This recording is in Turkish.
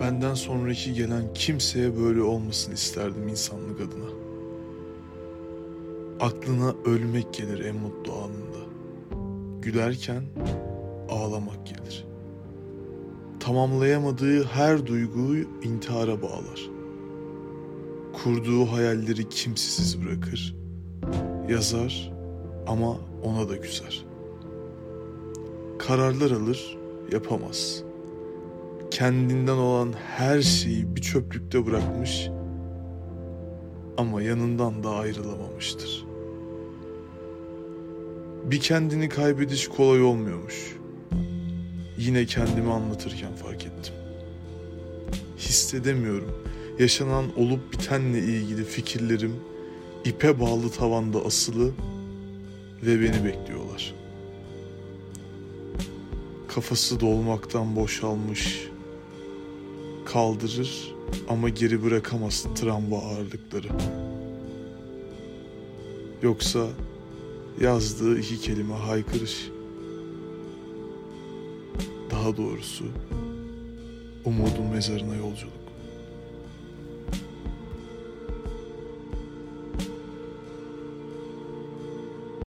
Benden sonraki gelen kimseye böyle olmasını isterdim insanlık adına. Aklına ölmek gelir en mutlu anında. Gülerken ağlamak gelir. Tamamlayamadığı her duyguyu intihara bağlar. Kurduğu hayalleri kimsesiz bırakır. Yazar ama ona da küser. Kararlar alır, yapamaz. Kendinden olan her şeyi bir çöplükte bırakmış ama yanından da ayrılamamıştır. Bir kendini kaybediş kolay olmuyormuş. Yine kendimi anlatırken fark ettim. Hissedemiyorum. Yaşanan olup bitenle ilgili fikirlerim ipe bağlı tavanda asılı ve beni bekliyorlar. Kafası dolmaktan boşalmış, kaldırır ama geri bırakamaz travma ağırlıkları. Yoksa yazdığı iki kelime haykırış. Daha doğrusu umudun mezarına yolculuk.